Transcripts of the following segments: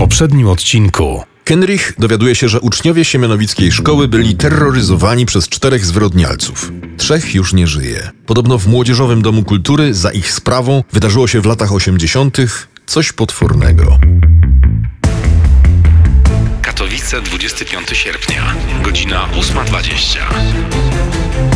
poprzednim odcinku. Kenrich dowiaduje się, że uczniowie siemianowickiej szkoły byli terroryzowani przez czterech zwyrodnialców. Trzech już nie żyje. Podobno w Młodzieżowym Domu Kultury za ich sprawą wydarzyło się w latach 80. coś potwornego. Katowice, 25 sierpnia, godzina 8.20.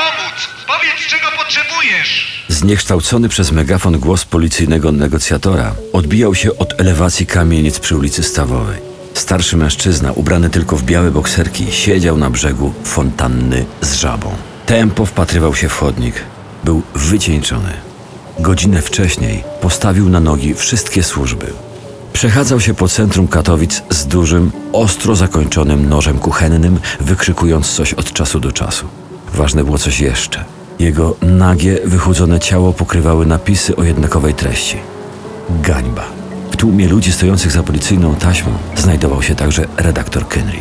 pomóc. Powiedz, czego potrzebujesz. Zniekształcony przez megafon głos policyjnego negocjatora odbijał się od elewacji kamienic przy ulicy Stawowej. Starszy mężczyzna, ubrany tylko w białe bokserki, siedział na brzegu fontanny z żabą. Tempo wpatrywał się w chodnik. Był wycieńczony. Godzinę wcześniej postawił na nogi wszystkie służby. Przechadzał się po centrum Katowic z dużym, ostro zakończonym nożem kuchennym, wykrzykując coś od czasu do czasu. Ważne było coś jeszcze. Jego nagie, wychudzone ciało pokrywały napisy o jednakowej treści. Gańba. W tłumie ludzi stojących za policyjną taśmą znajdował się także redaktor Kenry.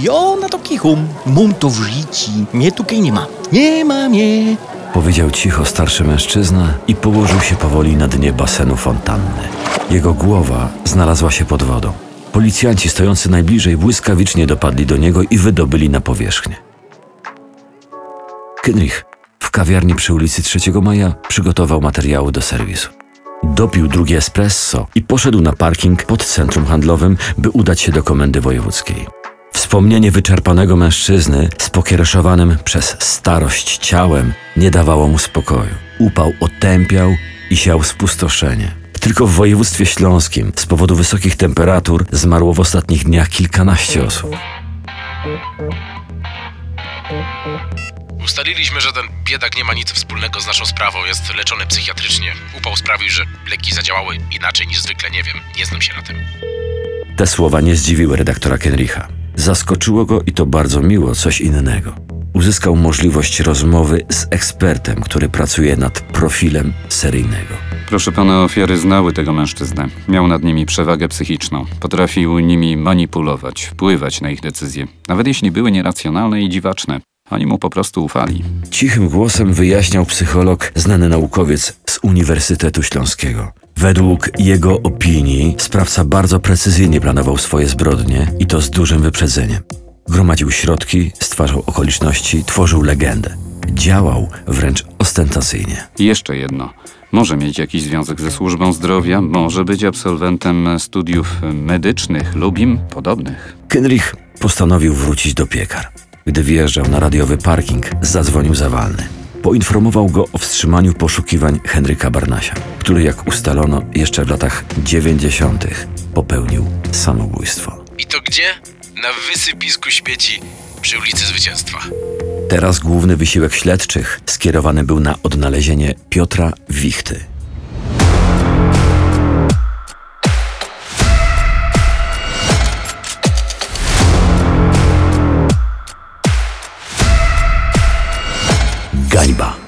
Jo na to kichum, mum to w życi, mnie tutaj nie ma, nie ma mnie. Powiedział cicho starszy mężczyzna i położył się powoli na dnie basenu fontanny. Jego głowa znalazła się pod wodą. Policjanci stojący najbliżej błyskawicznie dopadli do niego i wydobyli na powierzchnię. W kawiarni przy ulicy 3 Maja przygotował materiały do serwisu. Dopił drugie espresso i poszedł na parking pod centrum handlowym, by udać się do komendy wojewódzkiej. Wspomnienie wyczerpanego mężczyzny z pokiereszowanym przez starość ciałem nie dawało mu spokoju. Upał otępiał i siał spustoszenie. Tylko w województwie śląskim z powodu wysokich temperatur zmarło w ostatnich dniach kilkanaście osób. Ustaliliśmy, że ten biedak nie ma nic wspólnego z naszą sprawą, jest leczony psychiatrycznie. Upał sprawił, że leki zadziałały inaczej niż zwykle, nie wiem, nie znam się na tym. Te słowa nie zdziwiły redaktora Kenricha. Zaskoczyło go i to bardzo miło coś innego. Uzyskał możliwość rozmowy z ekspertem, który pracuje nad profilem seryjnego. Proszę pana, ofiary znały tego mężczyznę. Miał nad nimi przewagę psychiczną. Potrafił nimi manipulować, wpływać na ich decyzje. Nawet jeśli były nieracjonalne i dziwaczne. Oni mu po prostu ufali. Cichym głosem wyjaśniał psycholog, znany naukowiec z Uniwersytetu Śląskiego. Według jego opinii sprawca bardzo precyzyjnie planował swoje zbrodnie i to z dużym wyprzedzeniem. Gromadził środki, stwarzał okoliczności, tworzył legendę. Działał wręcz ostentacyjnie. Jeszcze jedno. Może mieć jakiś związek ze służbą zdrowia, może być absolwentem studiów medycznych lub im podobnych. Kenrich postanowił wrócić do piekar. Gdy wjeżdżał na radiowy parking, zadzwonił zawalny. Poinformował go o wstrzymaniu poszukiwań Henryka Barnasia, który, jak ustalono jeszcze w latach 90., popełnił samobójstwo. I to gdzie? Na wysypisku śmieci przy ulicy Zwycięstwa. Teraz główny wysiłek śledczych skierowany był na odnalezienie Piotra Wichty. Борьба.